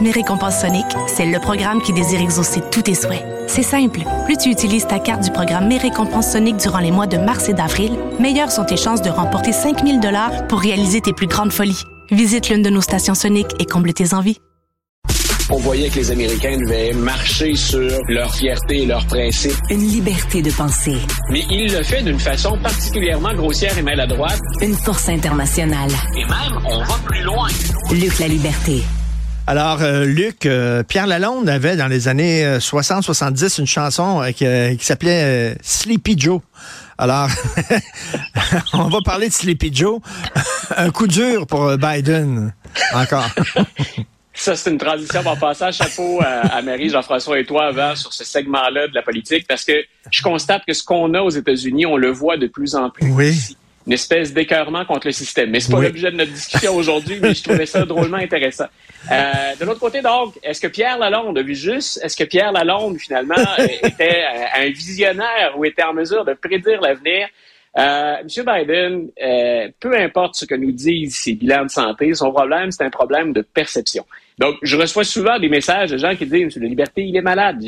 Mes récompenses Sonic, c'est le programme qui désire exaucer tous tes souhaits. C'est simple. Plus tu utilises ta carte du programme Mes récompenses Sonic durant les mois de mars et d'avril, meilleures sont tes chances de remporter 5000 dollars pour réaliser tes plus grandes folies. Visite l'une de nos stations Sonic et comble tes envies. On voyait que les Américains devaient marcher sur leur fierté et leurs principes. Une liberté de penser. Mais il le fait d'une façon particulièrement grossière et maladroite. Une force internationale. Et même, on va plus loin. Luc la liberté. Alors, euh, Luc, euh, Pierre Lalonde avait dans les années 60-70 une chanson euh, qui, qui s'appelait Sleepy Joe. Alors, on va parler de Sleepy Joe. un coup dur pour Biden. Encore. Ça, c'est une transition. On va passer à chapeau à, Marie, Jean-François et toi avant sur ce segment-là de la politique parce que je constate que ce qu'on a aux États-Unis, on le voit de plus en plus. Oui. Une espèce d'écœurement contre le système. Mais c'est pas l'objet de notre discussion aujourd'hui, mais je trouvais ça drôlement intéressant. Euh, de l'autre côté, donc, est-ce que Pierre Lalonde a vu juste? Est-ce que Pierre Lalonde, finalement, était un visionnaire ou était en mesure de prédire l'avenir? Euh, Monsieur Biden, euh, peu importe ce que nous disent ses bilans de santé, son problème, c'est un problème de perception. Donc, je reçois souvent des messages de gens qui disent, Monsieur de Liberté, il est malade.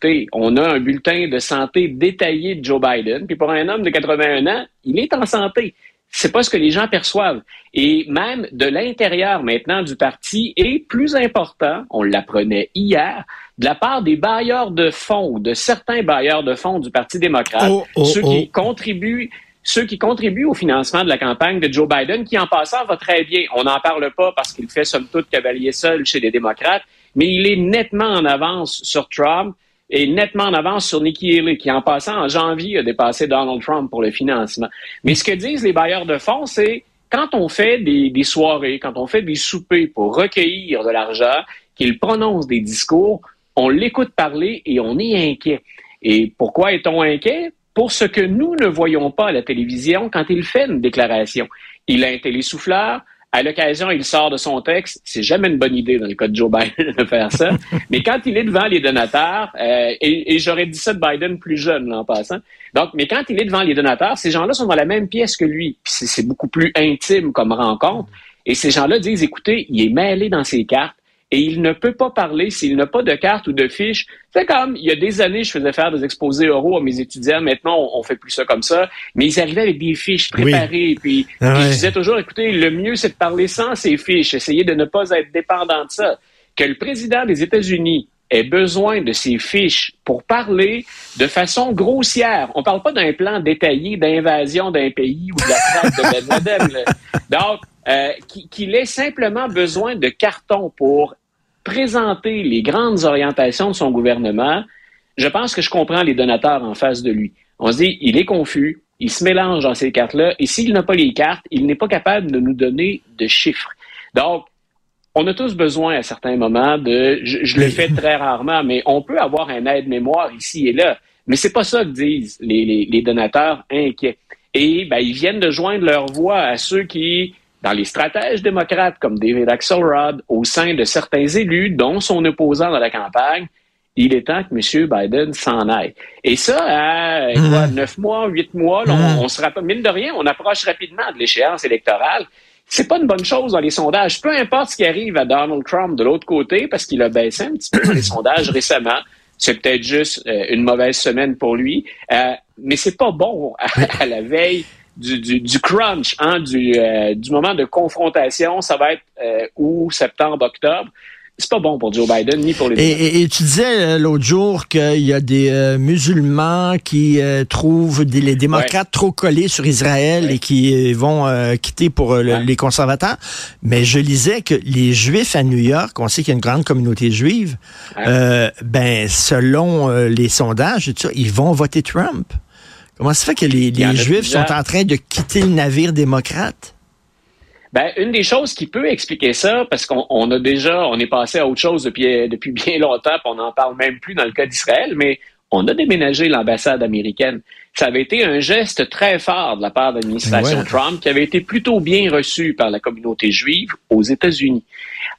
Écoutez, on a un bulletin de santé détaillé de Joe Biden, puis pour un homme de 81 ans, il est en santé. C'est pas ce que les gens perçoivent. Et même de l'intérieur maintenant du parti, et plus important, on l'apprenait hier, de la part des bailleurs de fonds, de certains bailleurs de fonds du Parti démocrate, oh, oh, ceux qui oh. contribuent ceux qui contribuent au financement de la campagne de Joe Biden, qui en passant va très bien. On n'en parle pas parce qu'il fait somme toute cavalier seul chez les démocrates, mais il est nettement en avance sur Trump et nettement en avance sur Nikki Haley, qui en passant en janvier a dépassé Donald Trump pour le financement. Mais ce que disent les bailleurs de fonds, c'est quand on fait des, soirées, quand on fait des soupers pour recueillir de l'argent, qu'il prononce des discours, on l'écoute parler et on est inquiet. Et pourquoi est-on inquiet? pour ce que nous ne voyons pas à la télévision quand il fait une déclaration. Il a un télésouffleur. À l'occasion, il sort de son texte. C'est jamais une bonne idée dans le cas de Joe Biden de faire ça. mais quand il est devant les donateurs, euh, et, j'aurais dit ça de Biden plus jeune en passant. Donc, mais quand il est devant les donateurs, ces gens-là sont dans la même pièce que lui. c'est beaucoup plus intime comme rencontre. Et ces gens-là disent, écoutez, il est mêlé dans ses cartes et il ne peut pas parler s'il n'a pas de carte ou de fiche. C'est comme, il y a des années, je faisais faire des exposés oraux à mes étudiants. Maintenant, on, fait plus ça comme ça. Mais ils arrivaient avec des fiches préparées. Puis, Ah puis ouais. je disais toujours, écoutez, le mieux, c'est de parler sans ces fiches. Essayez de ne pas être dépendant de ça. Que le président des États-Unis ait besoin de ces fiches pour parler de façon grossière. On parle pas d'un plan détaillé d'invasion d'un pays ou de la traite de Ben Laden. Donc, euh, qui- qu'il ait simplement besoin de carton pour présenter les grandes orientations de son gouvernement, je pense que je comprends les donateurs en face de lui. On se dit, il est confus, il se mélange dans ces cartes-là, et s'il n'a pas les cartes, il n'est pas capable de nous donner de chiffres. Donc, on a tous besoin à certains moments de, je, je le fais très rarement, mais on peut avoir un aide-mémoire ici et là. Mais c'est pas ça que disent les, les- les donateurs inquiets. Et ben, ils viennent de joindre leur voix à ceux qui, dans les stratèges démocrates comme David Axelrod, au sein de certains élus, dont son opposant dans la campagne, il est temps que M. Biden s'en aille. Et ça, à quoi, neuf mois, huit mois, là, on, on se rappelle, mine de rien, on approche rapidement de l'échéance électorale. C'est pas une bonne chose dans les sondages. Peu importe ce qui arrive à Donald Trump de l'autre côté, parce qu'il a baissé un petit peu dans les sondages récemment. C'est peut-être juste euh, une mauvaise semaine pour lui, euh, mais c'est pas bon à, à la veille du, du, du crunch, hein, du, euh, du moment de confrontation. Ça va être euh, août, septembre, octobre. C'est pas bon pour Joe Biden ni pour les Et, et- et tu disais euh, l'autre jour qu'il y a des euh, musulmans qui trouvent des, les démocrates trop collés sur Israël Ouais. et qui vont quitter pour le- Ouais. les conservateurs. Mais je lisais que les Juifs à New York, on sait qu'il y a une grande communauté juive, ben selon les sondages, ils vont voter Trump. Comment ça fait que les, Juifs sont en train de quitter le navire démocrate? Ben, une des choses qui peut expliquer ça, parce qu'on a déjà, on est passé à autre chose depuis, depuis bien longtemps, puis on n'en parle même plus dans le cas d'Israël, mais on a déménagé l'ambassade américaine. Ça avait été un geste très fort de la part de l'administration Trump qui avait été plutôt bien reçu par la communauté juive aux États-Unis.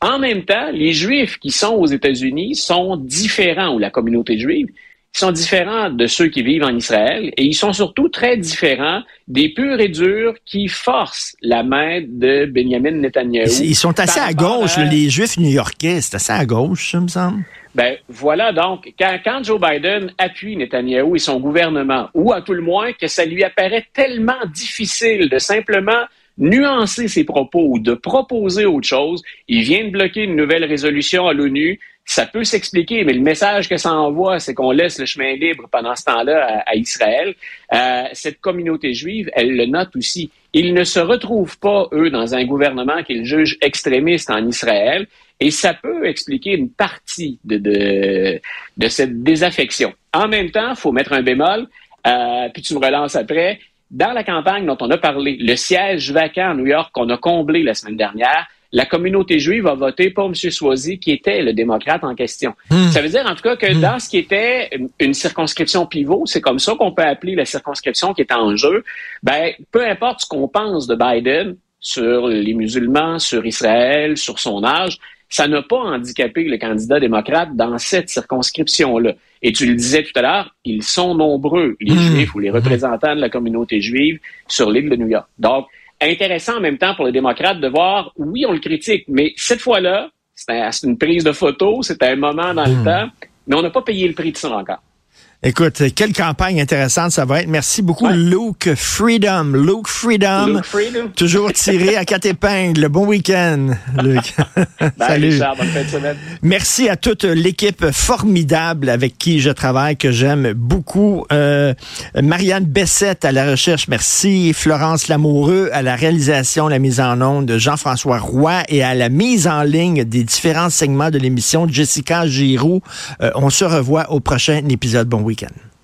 En même temps, les Juifs qui sont aux États-Unis sont différents, ou la communauté juive, sont différents de ceux qui vivent en Israël et ils sont surtout très différents des purs et durs qui forcent la main de Benjamin Netanyahu. Ils sont assez à gauche, les Juifs new-yorkais, c'est assez à gauche, ça me semble. Ben voilà donc, quand, quand, Joe Biden appuie Netanyahu et son gouvernement, ou à tout le moins que ça lui apparaît tellement difficile de simplement nuancer ses propos ou de proposer autre chose, il vient de bloquer une nouvelle résolution à l'ONU ça peut s'expliquer, mais le message que ça envoie, c'est qu'on laisse le chemin libre pendant ce temps-là à, Israël. Euh, cette communauté juive, elle le note aussi. Ils ne se retrouvent pas, eux, dans un gouvernement qu'ils jugent extrémiste en Israël, et ça peut expliquer une partie de, de, de cette désaffection. En même temps, il faut mettre un bémol, euh, puis tu me relances après. Dans la campagne dont on a parlé, le siège vacant à New York qu'on a comblé la semaine dernière, la communauté juive a voté pour M. Swazi, qui était le démocrate en question. Hmm. Ça veut dire, en tout cas, que hmm. dans ce qui était une circonscription pivot, c'est comme ça qu'on peut appeler la circonscription qui est en jeu, ben, peu importe ce qu'on pense de Biden sur les musulmans, sur Israël, sur son âge, ça n'a pas handicapé le candidat démocrate dans cette circonscription-là. Et tu le disais tout à l'heure, ils sont nombreux, les hmm. Juifs ou les représentants de la communauté juive sur l'île de New York. Donc, intéressant en même temps pour les démocrates de voir, oui, on le critique, mais cette fois-là, c'est une prise de photo, c'était un moment dans le hmm. temps, mais on n'a pas payé le prix de ça encore. Écoute, quelle campagne intéressante ça va être. Merci beaucoup, Luke Freedom. Luke Freedom. Toujours tiré à quatre épingles. Bon week-end, Luke. Salut. bonne fin de semaine. Merci à toute l'équipe formidable avec qui je travaille, que j'aime beaucoup. Euh, Marianne Bessette à la recherche, merci. Florence Lamoureux à la réalisation, la mise en onde de Jean-François Roy et à la mise en ligne des différents segments de l'émission Jessica Giroux. Euh, on se revoit au prochain épisode. Bon week-end.